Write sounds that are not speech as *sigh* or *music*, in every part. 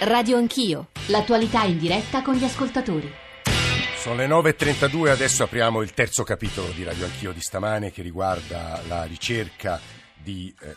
Radio Anch'io, l'attualità in diretta con gli ascoltatori. Sono le 9.32, adesso apriamo il terzo capitolo di Radio Anch'io di stamane che riguarda la ricerca di... Eh,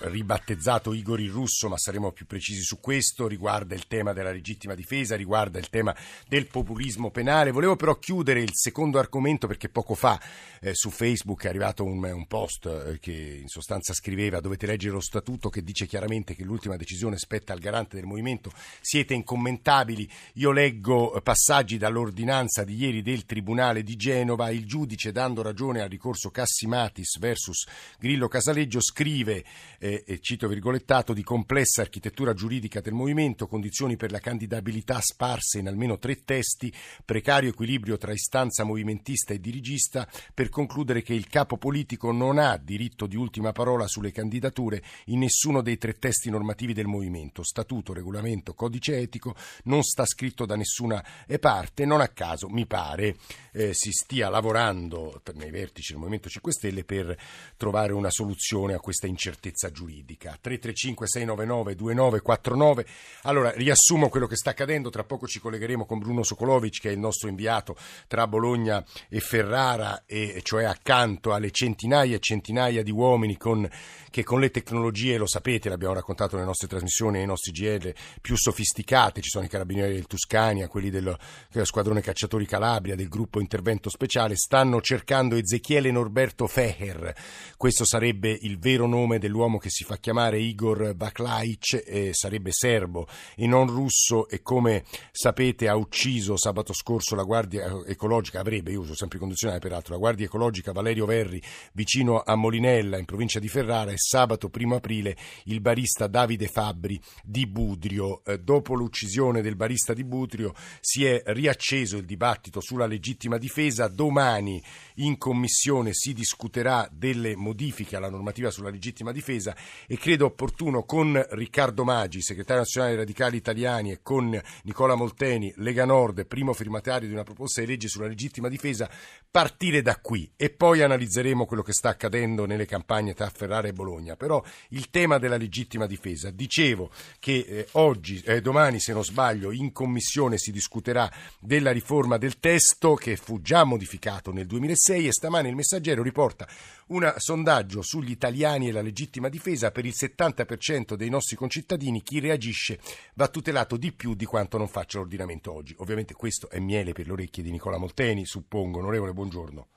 ribattezzato Igor il Russo, ma saremo più precisi su questo, riguarda il tema della legittima difesa, riguarda il tema del populismo penale. Volevo però chiudere il secondo argomento perché poco fa eh, su Facebook è arrivato un, un post eh, che in sostanza scriveva dovete leggere lo statuto che dice chiaramente che l'ultima decisione spetta al garante del movimento, siete incommentabili. Io leggo eh, passaggi dall'ordinanza di ieri del Tribunale di Genova, il giudice dando ragione al ricorso Cassimatis versus Grillo Casaleggio scrive eh, e cito virgolettato, di complessa architettura giuridica del movimento, condizioni per la candidabilità sparse in almeno tre testi, precario equilibrio tra istanza movimentista e dirigista, per concludere che il capo politico non ha diritto di ultima parola sulle candidature in nessuno dei tre testi normativi del movimento, statuto, regolamento, codice etico, non sta scritto da nessuna parte, non a caso mi pare eh, si stia lavorando nei vertici del Movimento 5 Stelle per trovare una soluzione a questa incertezza giuridica. 335 699 2949. Allora, riassumo quello che sta accadendo. Tra poco ci collegheremo con Bruno Sokolovic, che è il nostro inviato tra Bologna e Ferrara, e cioè accanto alle centinaia e centinaia di uomini con, che con le tecnologie, lo sapete, l'abbiamo raccontato nelle nostre trasmissioni, nei nostri GL, più sofisticate. Ci sono i carabinieri del Tuscania, quelli dello, dello squadrone cacciatori Calabria, del gruppo intervento speciale, stanno cercando Ezechiele Norberto Feher. Questo sarebbe il vero nome dell'uomo che si fa chiamare Igor Baklaic, eh, sarebbe serbo e non russo e come sapete ha ucciso sabato scorso la Guardia Ecologica, avrebbe, io uso sempre condizionale peraltro, la Guardia Ecologica Valerio Verri vicino a Molinella in provincia di Ferrara e sabato 1 aprile il barista Davide Fabbri di Budrio. Eh, dopo l'uccisione del barista di Budrio si è riacceso il dibattito sulla legittima difesa, domani in commissione si discuterà delle modifiche alla normativa sulla legittima difesa e credo opportuno con Riccardo Maggi, segretario nazionale dei radicali italiani, e con Nicola Molteni, Lega Nord, primo firmatario di una proposta di legge sulla legittima difesa, partire da qui e poi analizzeremo quello che sta accadendo nelle campagne tra Ferrara e Bologna. Però il tema della legittima difesa, dicevo che eh, oggi, eh, domani se non sbaglio, in commissione si discuterà della riforma del testo che fu già modificato nel 2006 e stamane il messaggero riporta un sondaggio sugli italiani e la legittima difesa per il 70% dei nostri concittadini chi reagisce va tutelato di più di quanto non faccia l'ordinamento oggi. Ovviamente questo è miele per le orecchie di Nicola Molteni, suppongo. Onorevole, buongiorno.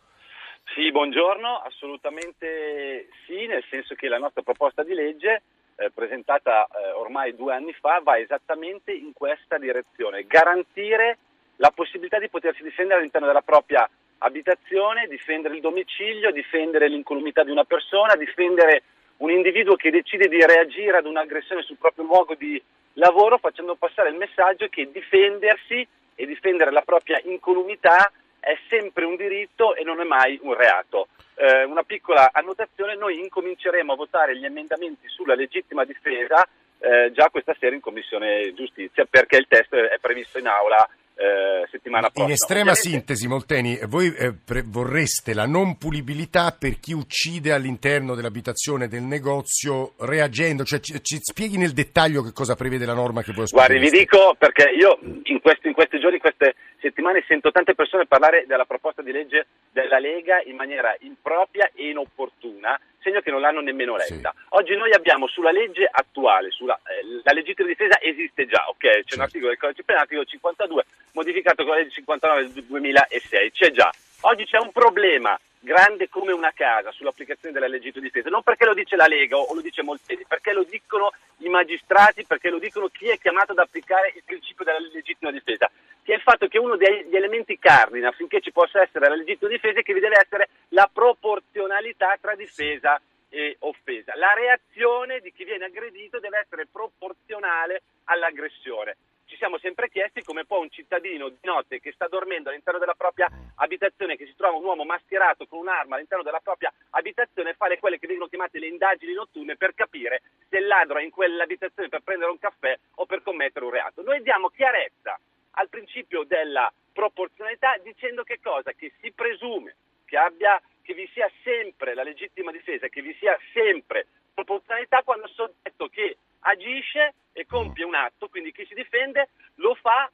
Sì, buongiorno, assolutamente sì, nel senso che la nostra proposta di legge eh, presentata eh, ormai due anni fa va esattamente in questa direzione, garantire la possibilità di potersi difendere all'interno della propria abitazione, difendere il domicilio, difendere l'incolumità di una persona, difendere un individuo che decide di reagire ad un'aggressione sul proprio luogo di lavoro facendo passare il messaggio che difendersi e difendere la propria incolumità è sempre un diritto e non è mai un reato. Eh, una piccola annotazione, noi incominceremo a votare gli emendamenti sulla legittima difesa eh, già questa sera in Commissione Giustizia perché il testo è previsto in aula eh, settimana prossima. In estrema Ovviamente... sintesi, Molteni, voi eh, pre- vorreste la non pulibilità per chi uccide all'interno dell'abitazione del negozio reagendo, cioè ci, ci spieghi nel dettaglio che cosa prevede la norma che voi Guardi, vi dico perché io in questi, in questi giorni, queste settimane sento tante persone parlare della proposta di legge della Lega in maniera impropria e inopportuna segno che non l'hanno nemmeno letta. Sì. Oggi noi abbiamo sulla legge attuale, sulla, eh, la legittima difesa esiste già, ok? C'è certo. un articolo del codice penale, articolo 52, modificato con la legge 59 del 2006, c'è già. Oggi c'è un problema grande come una casa sull'applicazione della legittima difesa, non perché lo dice la Lega o lo dice Molteni, perché lo dicono i magistrati, perché lo dicono chi è chiamato ad applicare il principio della legittima difesa, che è il fatto che uno degli elementi cardine affinché ci possa essere la legittima difesa è che vi deve essere la proporzionalità tra difesa e offesa. La reazione di chi viene aggredito deve essere proporzionale all'aggressione ci siamo sempre chiesti come può un cittadino di notte che sta dormendo all'interno della propria abitazione, che si trova un uomo mascherato con un'arma all'interno della propria abitazione, fare quelle che vengono chiamate le indagini notturne per capire se il ladro è in quell'abitazione per prendere un caffè o per commettere un reato. Noi diamo chiarezza al principio della proporzionalità dicendo che cosa? Che si presume che, abbia, che vi sia sempre la legittima difesa, che vi sia sempre proporzionalità quando il soggetto che agisce e compie un atto, quindi chi si difende lo fa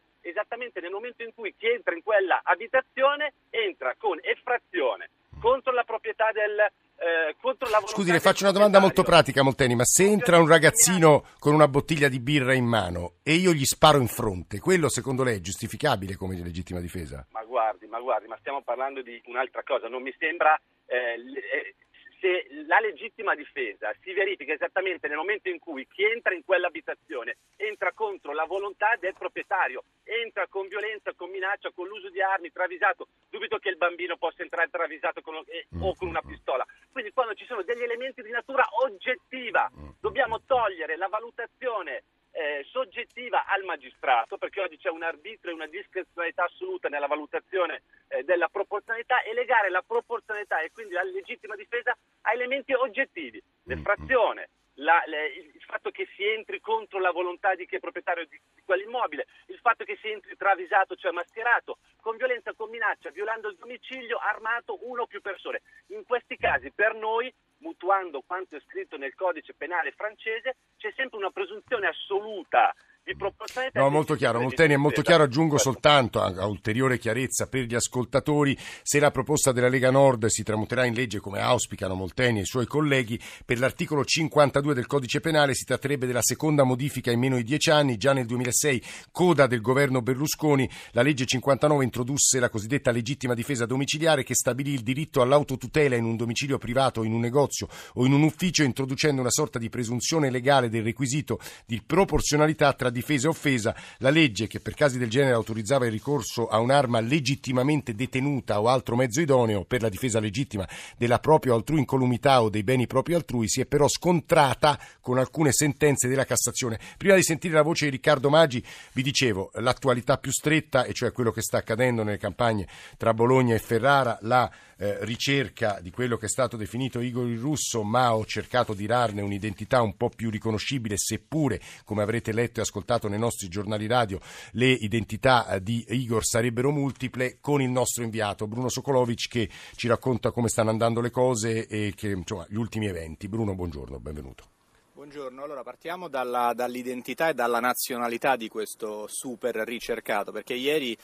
esattamente nel momento in cui chi entra in quella abitazione entra con effrazione contro la proprietà del, eh, contro la Scusi, le faccio una domanda molto pratica, Molteni, ma se entra un ragazzino con una bottiglia di birra in mano e io gli sparo in fronte, quello secondo lei è giustificabile come legittima difesa? Ma guardi, ma guardi, ma stiamo parlando di un'altra cosa, non mi sembra... Eh, eh se la legittima difesa si verifica esattamente nel momento in cui chi entra in quell'abitazione entra contro la volontà del proprietario, entra con violenza, con minaccia, con l'uso di armi, travisato, dubito che il bambino possa entrare travisato con, eh, o con una pistola. Quindi quando ci sono degli elementi di natura oggettiva, dobbiamo togliere la valutazione eh, soggettiva al magistrato, perché oggi c'è un arbitrio e una discrezionalità assoluta nella valutazione eh, della proporzionalità e legare la proporzionalità e quindi la legittima difesa a elementi oggettivi, l'effrazione, la, le, il fatto che si entri contro la volontà di chi è proprietario di, di quell'immobile, il fatto che si entri travisato, cioè mascherato, con violenza, con minaccia, violando il domicilio, armato uno o più persone. In questi casi per noi mutuando quanto è scritto nel codice penale francese, c'è sempre una presunzione assoluta di proporzionalità. No, molto chiaro, Molteni è molto chiaro, aggiungo soltanto a, a, ulteriore chiarezza per gli ascoltatori, se la proposta della Lega Nord si tramuterà in legge come auspicano Molteni e i suoi colleghi, per l'articolo 52 del codice penale si tratterebbe della seconda modifica in meno di dieci anni, già nel 2006, coda del governo Berlusconi, la legge 59 introdusse la cosiddetta legittima difesa domiciliare che stabilì il diritto all'autotutela in un domicilio privato, in un negozio o in un ufficio, introducendo una sorta di presunzione legale del requisito di proporzionalità tra difesa e offesa, la legge che per casi del genere autorizzava il ricorso a un'arma legittimamente detenuta o altro mezzo idoneo per la difesa legittima della propria altrui incolumità o dei beni propri altrui si è però scontrata con alcune sentenze della Cassazione. Prima di sentire la voce di Riccardo Maggi, vi dicevo l'attualità più stretta, e cioè quello che sta accadendo nelle campagne tra Bologna e Ferrara, la eh, ricerca di quello che è stato definito Igor il Russo, ma ho cercato di darne un'identità un po' più riconoscibile, seppure, come avrete letto e ascoltato nei nostri giornali radio, le identità eh, di Igor sarebbero multiple, con il nostro inviato Bruno Sokolovic che ci racconta come stanno andando le cose e che, insomma, gli ultimi eventi. Bruno, buongiorno, benvenuto. Buongiorno, allora partiamo dalla, dall'identità e dalla nazionalità di questo super ricercato, perché ieri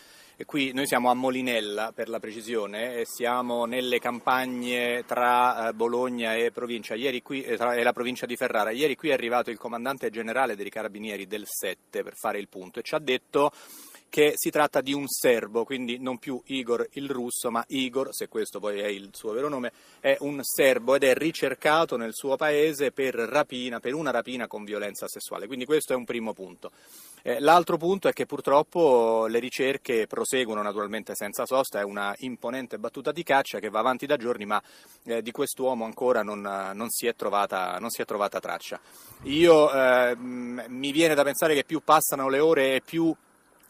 qui noi siamo a Molinella per la precisione e siamo nelle campagne tra eh, Bologna e, qui, eh, e la provincia di Ferrara. Ieri qui è arrivato il comandante generale dei carabinieri del 7 per fare il punto e ci ha detto che si tratta di un serbo, quindi non più Igor il russo, ma Igor, se questo poi è il suo vero nome, è un serbo ed è ricercato nel suo paese per, rapina, per una rapina con violenza sessuale. Quindi questo è un primo punto. Eh, l'altro punto è che purtroppo le ricerche proseguono naturalmente senza sosta, è una imponente battuta di caccia che va avanti da giorni, ma eh, di quest'uomo ancora non, non, si trovata, non, si è trovata, traccia. Io eh, mi viene da pensare che più passano le ore e più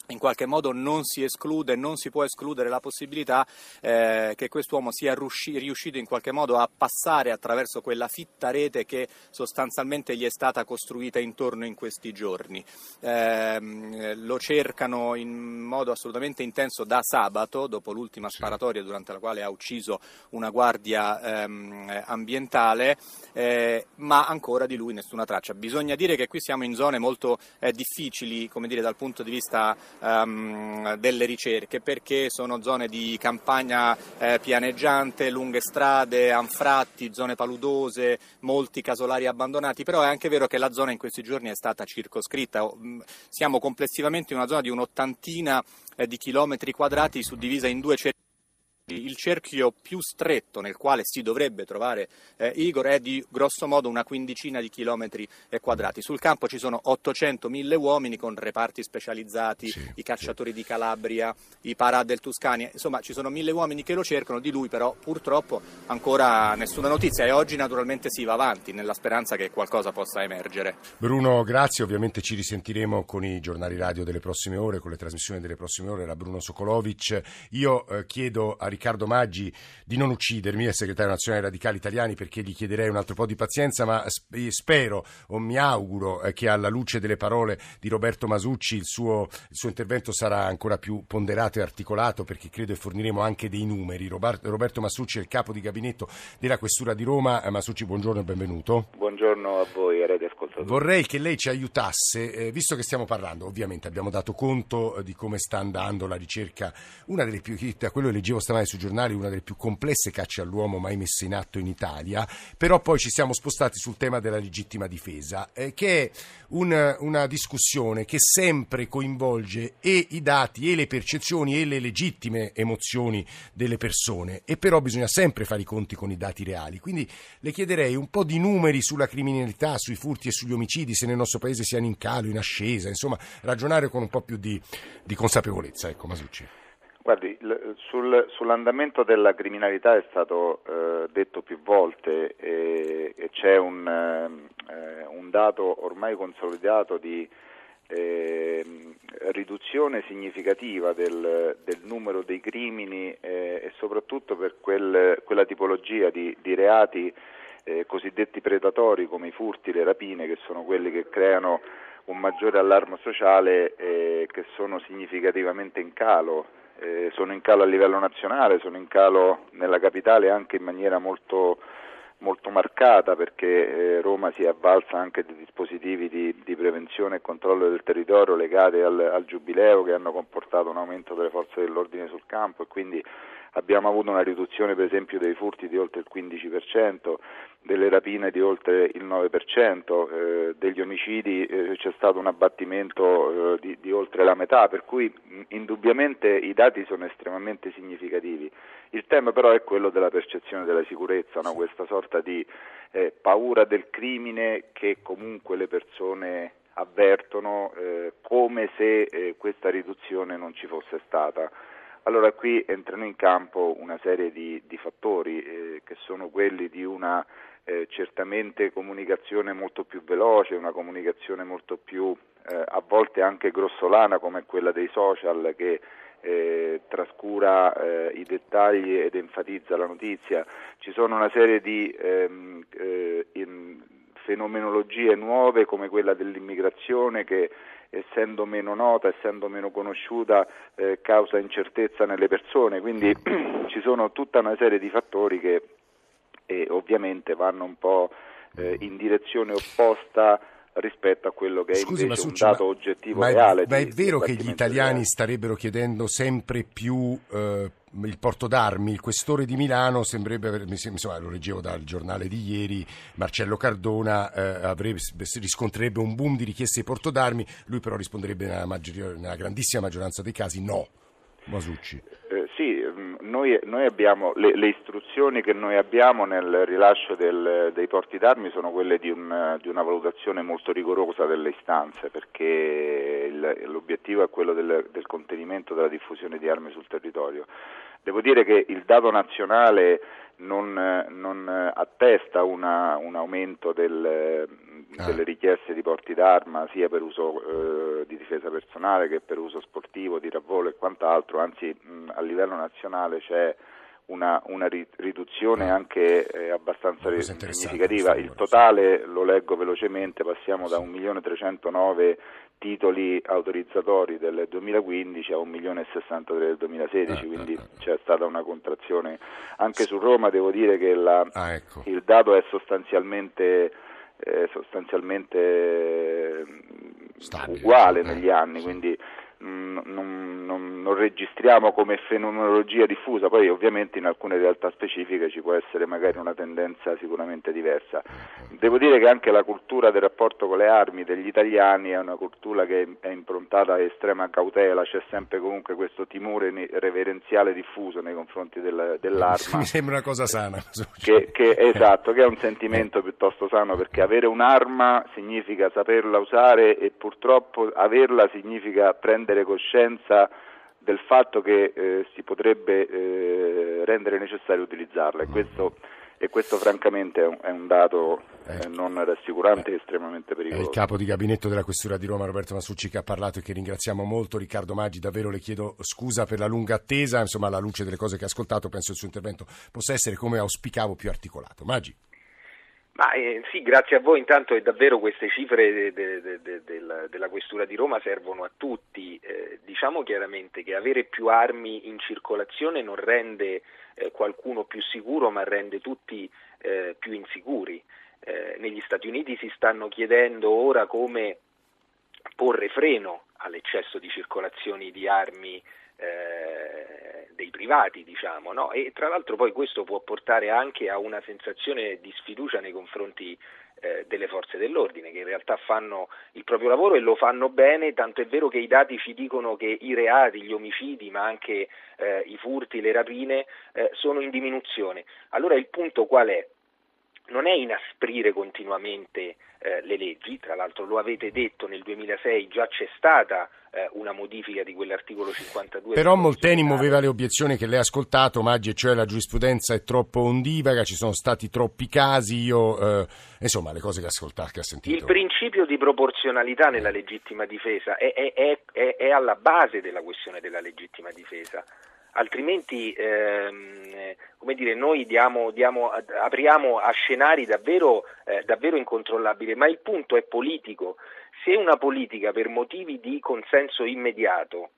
in qualche modo non si esclude, non si può escludere la possibilità eh, che quest'uomo sia riuscito in qualche modo a passare attraverso quella fitta rete che sostanzialmente gli è stata costruita intorno in questi giorni. Eh, lo cercano in modo assolutamente intenso da sabato, dopo l'ultima sparatoria durante la quale ha ucciso una guardia ehm, ambientale, eh, ma ancora di lui nessuna traccia. Bisogna dire che qui siamo in zone molto eh, difficili, come dire, dal punto di vista um, delle ricerche perché sono zone di campagna eh, pianeggiante, lunghe strade, anfratti, zone paludose, molti casolari abbandonati, però è anche vero che la zona in questi giorni è stata circoscritta, mm, siamo complessivamente in una zona di un'ottantina eh, di chilometri quadrati suddivisa in due cerchi il cerchio più stretto nel quale si dovrebbe trovare eh, Igor è di grosso modo una quindicina di chilometri eh, quadrati. Sul campo ci sono 800.000 uomini con reparti specializzati, sì, i cacciatori sì. di Calabria, i parà del Tuscania, insomma ci sono mille uomini che lo cercano, di lui però purtroppo ancora nessuna notizia e oggi naturalmente si va avanti nella speranza che qualcosa possa emergere. Bruno, grazie, ovviamente ci risentiremo con i giornali radio delle prossime ore, con le trasmissioni delle prossime ore, era Bruno Sokolovic. Io eh, chiedo a Riccardo Maggi di non uccidermi, è segretario nazionale radicali italiani, perché gli chiederei un altro po' di pazienza, ma spero o mi auguro eh, che alla luce delle parole di Roberto Masucci il suo, il suo intervento sarà ancora più ponderato e articolato, perché credo che forniremo anche dei numeri. Roberto Masucci è il capo di gabinetto della Questura di Roma. Eh, Masucci, buongiorno e benvenuto. Buongiorno a voi, erede ascoltatori. Vorrei che lei ci aiutasse, eh, visto che stiamo parlando, ovviamente abbiamo dato conto di come sta andando la ricerca, una delle più, da quello che leggevo stamani sui giornali, una delle più complesse cacce all'uomo mai messe in atto in Italia, però poi ci siamo spostati sul tema della legittima difesa, eh, che è un, una discussione che sempre coinvolge e i dati e le percezioni e le legittime emozioni delle persone, e però bisogna sempre fare i conti con i dati reali. Quindi le chiederei un po' di numeri sulla criminalità, sui furti e sugli omicidi, se nel nostro paese siano in calo, in ascesa, insomma, ragionare con un po' più di, di consapevolezza. Ecco, Masucci. Guardi, sul, sull'andamento della criminalità è stato eh, detto più volte e, e c'è un, eh, un, dato ormai consolidato di eh, riduzione significativa del, del, numero dei crimini eh, e soprattutto per quel, quella tipologia di, di reati eh, cosiddetti predatori come i furti, le rapine, che sono quelli che creano un maggiore allarme sociale e che sono significativamente in calo. Eh, sono in calo a livello nazionale, sono in calo nella capitale anche in maniera molto, molto marcata perché eh, Roma si è avvalsa anche di dispositivi di, di, prevenzione e controllo del territorio legati al, al giubileo che hanno comportato un aumento delle forze dell'ordine sul campo e quindi abbiamo avuto una riduzione per esempio dei furti di oltre il 15%, delle rapine di oltre il 9%, eh, degli omicidi eh, c'è stato un abbattimento eh, di, di, oltre la metà, per cui indubbiamente i dati sono estremamente significativi. Il tema però è quello della percezione della sicurezza, no? questa sorta di eh, paura del crimine che comunque le persone avvertono eh, come se eh, questa riduzione non ci fosse stata. Allora qui entrano in campo una serie di, di fattori eh, che sono quelli di una eh, certamente comunicazione molto più veloce, una comunicazione molto più eh, a volte anche grossolana come quella dei social che eh, trascura eh, i dettagli ed enfatizza la notizia. Ci sono una serie di ehm, eh, fenomenologie nuove come quella dell'immigrazione che essendo meno nota, essendo meno conosciuta, eh, causa incertezza nelle persone, quindi *clears throat* ci sono tutta una serie di fattori che eh, ovviamente vanno un po' eh, in direzione opposta rispetto a quello che Scusi, è invece Masucci, un dato ma, oggettivo ma è, reale. Ma è vero che gli italiani reale. starebbero chiedendo sempre più eh, il porto d'armi? Il questore di Milano sembrerebbe insomma, lo leggevo dal giornale di ieri, Marcello Cardona eh, avrebbe, riscontrerebbe un boom di richieste di porto d'armi, lui però risponderebbe nella, maggior, nella grandissima maggioranza dei casi no. Masucci. Eh, sì, noi, noi abbiamo, le, le, istruzioni che noi abbiamo nel rilascio del, dei porti d'armi sono quelle di, un, di, una valutazione molto rigorosa delle istanze perché il, l'obiettivo è quello del, del contenimento della diffusione di armi sul territorio. Devo dire che il dato nazionale non, non attesta una, un aumento del, ah. delle richieste di porti d'arma sia per uso eh, di difesa personale che per uso sportivo, di ravvolo e quant'altro, anzi mh, a livello nazionale c'è una, una riduzione ah. anche eh, abbastanza significativa. Il totale, lo leggo velocemente, passiamo da 1.309 titoli autorizzatori del 2015 a 1.063 del 2016, eh, quindi eh, c'è stata una contrazione. Anche su Roma devo dire che la, ah, ecco. il dato è sostanzialmente, eh, sostanzialmente Stabile, uguale negli anni, quindi non, non, non, registriamo come fenomenologia diffusa, poi ovviamente in alcune realtà specifiche ci può essere magari una tendenza sicuramente diversa. Devo dire che anche la cultura del rapporto con le armi degli italiani è una cultura che è improntata a estrema cautela, c'è sempre comunque questo timore reverenziale diffuso nei confronti del, dell'arma. Mi sembra una cosa sana. Che, che, esatto, che è un sentimento piuttosto sano perché avere un'arma significa saperla usare e purtroppo averla significa prendere prendere coscienza del fatto che eh, si potrebbe eh, rendere necessario utilizzarla e questo e questo francamente è un, è un dato eh, non rassicurante e estremamente pericoloso. È il capo di gabinetto della Questura di Roma, Roberto Masucci, che ha parlato e che ringraziamo molto. Riccardo Maggi, davvero le chiedo scusa per la lunga attesa, insomma alla luce delle cose che ha ascoltato penso il suo intervento possa essere, come auspicavo, più articolato. Maggi. Ma, eh, sì, grazie a voi. Intanto è davvero queste cifre de, de, de, della, Questura di Roma servono a tutti. Eh, diciamo chiaramente che avere più armi in circolazione non rende eh, qualcuno più sicuro, ma rende tutti eh, più insicuri. Eh, negli Stati Uniti si stanno chiedendo ora come porre freno all'eccesso di circolazioni di armi eh, dei privati, diciamo, no? e tra l'altro poi questo può portare anche a una sensazione di sfiducia nei confronti eh, delle forze dell'ordine che in realtà fanno il proprio lavoro e lo fanno bene, tanto è vero che i dati ci dicono che i reati, gli omicidi, ma anche eh, i furti, le rapine eh, sono in diminuzione. Allora il punto qual è? Non è inasprire continuamente eh, le leggi, tra l'altro lo avete detto nel 2006 già c'è stata eh, una modifica di quell'articolo 52. Però Molteni muoveva le obiezioni che lei ha ascoltato, Maggi, cioè la giurisprudenza è troppo ondivaga, ci sono stati troppi casi, io, eh, insomma le cose che ha ascoltato, che ha sentito. Il principio di proporzionalità nella legittima difesa è, è, è, è alla base della questione della legittima difesa altrimenti ehm, come dire, noi diamo, diamo, apriamo a scenari davvero, eh, davvero incontrollabili, ma il punto è politico. Se una politica per motivi di consenso immediato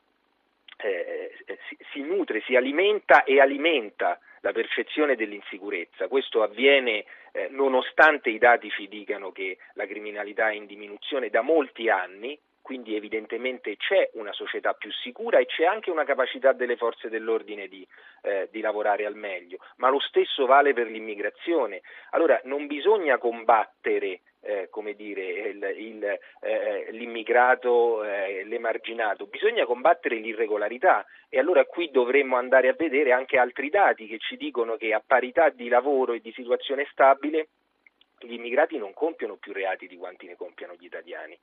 eh, si, si nutre, si alimenta e alimenta la percezione dell'insicurezza. Questo avviene eh, nonostante i dati ci dicano che la criminalità è in diminuzione da molti anni, quindi evidentemente c'è una società più sicura e c'è anche una capacità delle forze dell'ordine di, eh, di, lavorare al meglio, ma lo stesso vale per l'immigrazione. Allora non bisogna combattere eh, come dire, il, il, eh, l'immigrato, eh, l'emarginato, bisogna combattere l'irregolarità e allora qui dovremmo andare a vedere anche altri dati che ci dicono che a parità di lavoro e di situazione stabile gli immigrati non compiono più reati di quanti ne compiano gli italiani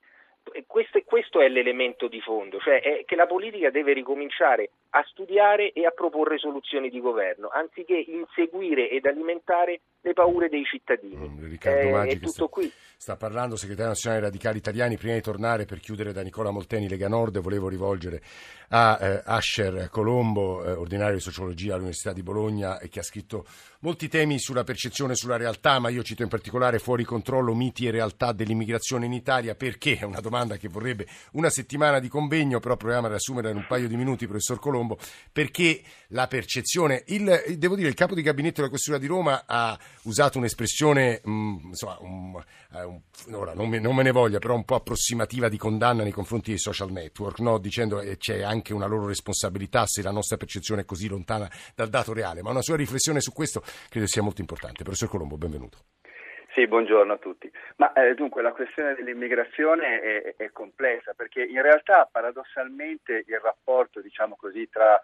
questo, questo, è l'elemento di fondo, cioè è che la politica deve ricominciare a studiare e a proporre soluzioni di governo, anziché inseguire ed alimentare le paure dei cittadini. Mm, Riccardo Maggi, è tutto sta, qui. Sta parlando, segretario nazionale radicali italiani. Prima di tornare per chiudere da Nicola Molteni, Lega Nord, volevo rivolgere a eh, Asher Colombo, eh, ordinario di sociologia all'Università di Bologna, e che ha scritto molti temi sulla percezione e sulla realtà, ma io cito in particolare fuori controllo miti e realtà dell'immigrazione in Italia. Perché? È una domanda che vorrebbe una settimana di convegno, però proviamo a riassumere in un paio di minuti, professor Colombo, perché la percezione, il, devo dire, il capo di gabinetto della Questura di Roma ha usato un'espressione, mh, mm, insomma, un, eh, un, ora non me, non me, ne voglia, però un po' approssimativa di condanna nei confronti dei social network, no? dicendo che eh, c'è anche una loro responsabilità se la nostra percezione è così lontana dal dato reale. Ma una sua riflessione su questo credo sia molto importante. Professor Colombo, benvenuto. Sì, buongiorno a tutti. Ma eh, dunque la questione dell'immigrazione è, è, complessa perché in realtà paradossalmente il rapporto, diciamo così, tra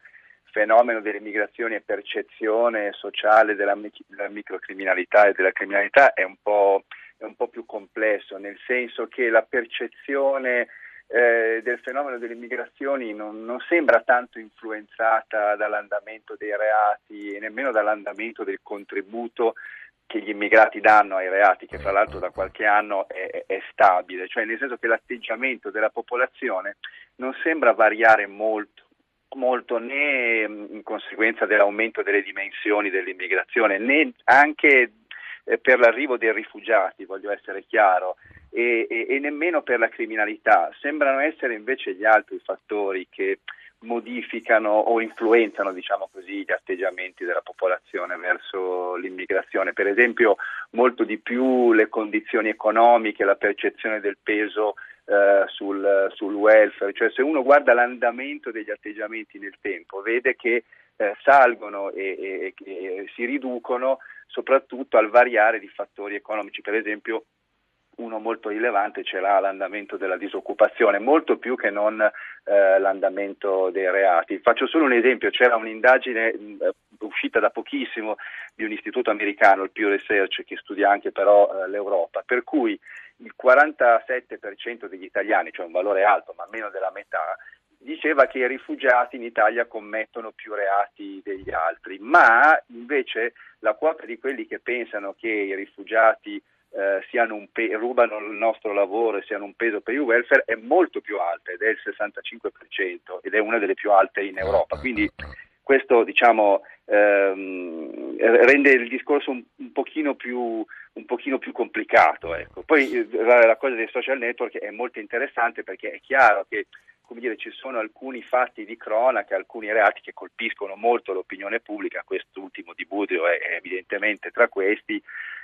fenomeno delle migrazioni e percezione sociale della, della microcriminalità e della criminalità è un, è un, po', più complesso, nel senso che la percezione eh, del fenomeno delle migrazioni non, non, sembra tanto influenzata dall'andamento dei reati e nemmeno dall'andamento del contributo che gli immigrati danno ai reati, che tra l'altro da qualche anno è, è, stabile, cioè nel senso che l'atteggiamento della popolazione non sembra variare molto molto né in conseguenza dell'aumento delle dimensioni dell'immigrazione né anche eh, per l'arrivo dei rifugiati, voglio essere chiaro, e, e, e, nemmeno per la criminalità. Sembrano essere invece gli altri fattori che modificano o influenzano, diciamo così, gli atteggiamenti della popolazione verso l'immigrazione. Per esempio, molto di più le condizioni economiche, la percezione del peso eh, sul, sul, welfare, cioè se uno guarda l'andamento degli atteggiamenti nel tempo, vede che eh, salgono e, e, e si riducono soprattutto al variare di fattori economici, per esempio uno molto rilevante ce l'ha l'andamento della disoccupazione, molto più che non eh, l'andamento dei reati. Faccio solo un esempio, c'era un'indagine mh, uscita da pochissimo di un istituto americano, il Pew Research, che studia anche però eh, l'Europa, per cui il 47% degli italiani, cioè un valore alto ma meno della metà, diceva che i rifugiati in Italia commettono più reati degli altri, ma invece la quota di quelli che pensano che i rifugiati eh, pe- rubano il nostro lavoro e siano un peso per il welfare è molto più alta ed è il 65% ed è una delle più alte in Europa. Quindi questo diciamo, ehm, rende il discorso un, un, pochino più, un, pochino più, complicato. Ecco. Poi eh, la, la, cosa dei social network è molto interessante perché è chiaro che dire, ci sono alcuni fatti di cronaca, alcuni reati che colpiscono molto l'opinione pubblica, quest'ultimo di Budrio è, è evidentemente tra questi,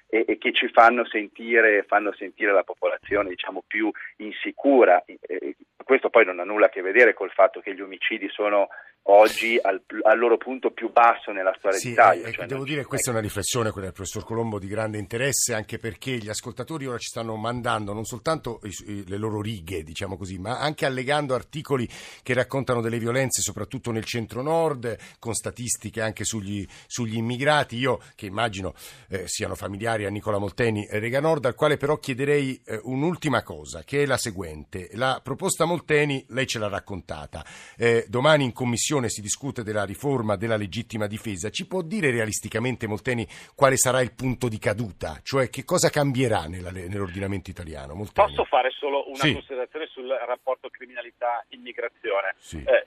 e, e che ci fanno sentire, fanno sentire, la popolazione diciamo, più insicura. E, questo poi non ha nulla a che vedere col fatto che gli omicidi sono oggi al, al, loro punto più basso nella storia sì, d'Italia. Eh, cioè devo dire che questa è una riflessione, quella del professor Colombo, di grande interesse, anche perché gli ascoltatori ora ci stanno mandando non soltanto le loro righe, diciamo così, ma anche allegando articoli che raccontano delle violenze, soprattutto nel centro-nord, con statistiche anche sugli, sugli immigrati. Io, che immagino eh, siano familiari a Nicola Molteni e Rega Nord, al quale però chiederei eh, un'ultima cosa, che è la seguente. La proposta Molteni, lei ce l'ha raccontata. Eh, domani in commissione si discute della riforma della legittima difesa, ci può dire realisticamente Molteni quale sarà il punto di caduta? Cioè che cosa cambierà nella, nell'ordinamento italiano? Molteni. Posso fare solo una sì. considerazione sul rapporto criminalità-immigrazione? Sì. Eh,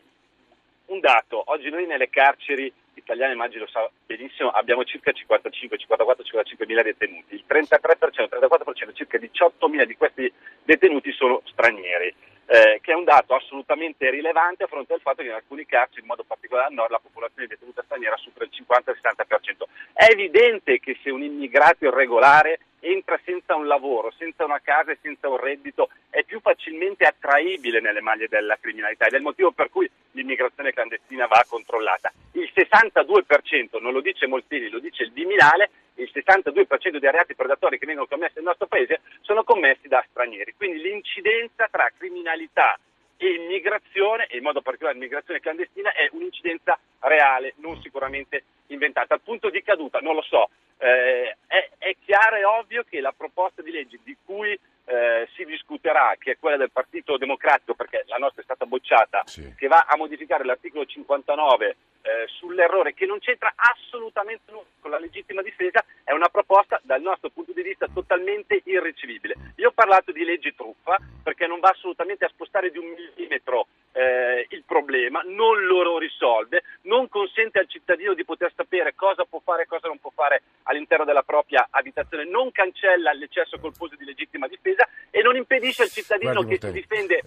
un dato, oggi noi nelle carceri italiane, immagino lo sa benissimo, abbiamo circa 55, 54, 55 mila detenuti, il 33%, il 34%, circa 18 mila di questi detenuti sono stranieri eh, che è un dato assolutamente rilevante a fronte del fatto che in alcuni carceri, in modo particolare al nord, la popolazione detenuta straniera supera il 50-60%. È evidente che se un immigrato irregolare entra senza un lavoro, senza una casa e senza un reddito, è più facilmente attraibile nelle maglie della criminalità ed è il motivo per cui l'immigrazione clandestina va controllata. Il 62%, non lo dice Moltini, lo dice il Viminale, il 62% dei reati predatori che vengono commessi nel nostro paese sono commessi da stranieri. Quindi l'incidenza tra criminalità e immigrazione, e in modo particolare immigrazione clandestina, è un'incidenza reale, non sicuramente inventata. Al punto di caduta, non lo so, eh, è, è, chiaro e ovvio che la proposta di legge di cui eh, si discuterà, che è quella del Partito Democratico, perché la nostra è stata bocciata, sì. che va a modificare l'articolo 59 eh, sull'errore, che non c'entra assolutamente nulla con la legittima difesa, è una proposta dal nostro punto di vista totalmente irricevibile. Io ho parlato di legge truffa perché non va assolutamente a spostare di un millimetro eh, il problema, non lo risolve, non consente al cittadino di poter sapere cosa può fare e cosa non può fare all'interno della propria abitazione, non cancella l'eccesso colposo di legittima difesa e non impedisce al cittadino Guardi, che si difende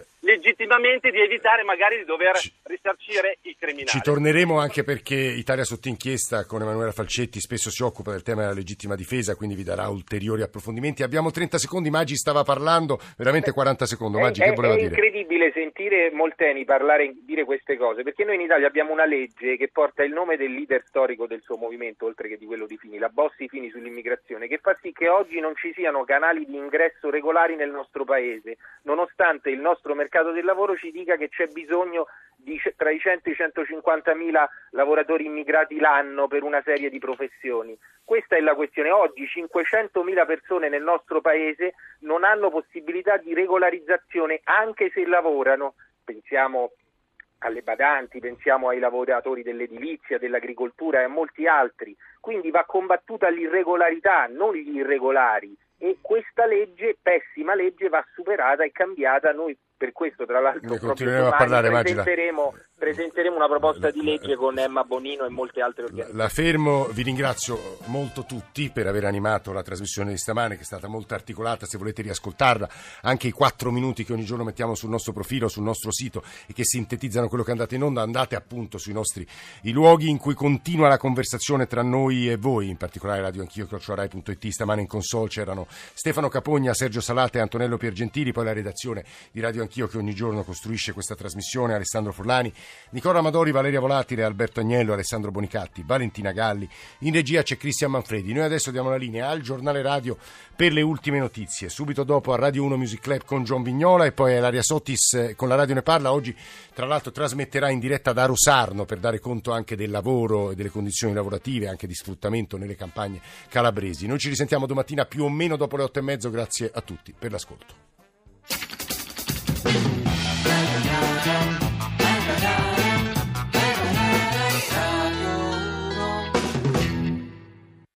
legittimamente di evitare magari di dover ci, risarcire i criminali. Ci torneremo anche perché Italia sotto inchiesta con Emanuela Falcetti spesso si occupa del tema della legittima difesa, quindi vi darà ulteriori approfondimenti. Abbiamo 30 secondi, Maggi stava parlando, veramente 40 secondi. Maggi, è, che voleva è dire? È incredibile sentire Molteni parlare, dire queste cose, perché noi in Italia abbiamo una legge che porta il nome del leader storico del suo movimento, oltre che di quello di Fini, la Bossi Fini sull'immigrazione, che fa sì che oggi non ci siano canali di ingresso regolari nel nostro paese, nonostante il nostro mercato del lavoro ci dica che c'è bisogno di tra i 100 e i 150 mila lavoratori immigrati l'anno per una serie di professioni. Questa è la questione. Oggi 500 mila persone nel nostro paese non hanno possibilità di regolarizzazione anche se lavorano. Pensiamo alle badanti, pensiamo ai lavoratori dell'edilizia, dell'agricoltura e a molti altri. Quindi va combattuta l'irregolarità, non gli irregolari. E questa legge, pessima legge, va superata e cambiata. Noi per questo, tra l'altro, proprio domani a parlare, presenteremo, presenteremo una proposta di legge con Emma Bonino e molte altre organizzazioni. La fermo, vi ringrazio molto tutti per aver animato la trasmissione di stamane che è stata molto articolata, se volete riascoltarla, anche i quattro minuti che ogni giorno mettiamo sul nostro profilo, sul nostro sito e che sintetizzano quello che andate in onda, andate appunto sui nostri i luoghi in cui continua la conversazione tra noi e voi, in particolare Radio Anch'io, chiocciorai.it, stamane in console c'erano Stefano Capogna, Sergio Salate e Antonello Piergentili, poi la redazione di Radio Anch'io che ogni giorno costruisce questa trasmissione, Alessandro Forlani, Nicola Amadori, Valeria Volatile, Alberto Agnello, Alessandro Bonicatti, Valentina Galli. In regia c'è Cristian Manfredi. Noi adesso diamo la linea al giornale radio per le ultime notizie. Subito dopo a Radio 1 Music Club con John Vignola e poi Laria Sottis eh, con la Radio Ne Parla. Oggi, tra l'altro, trasmetterà in diretta da Rosarno per dare conto anche del lavoro e delle condizioni lavorative, anche di sfruttamento nelle campagne calabresi. Noi ci risentiamo domattina più o meno dopo le otto e mezzo. Grazie a tutti per l'ascolto.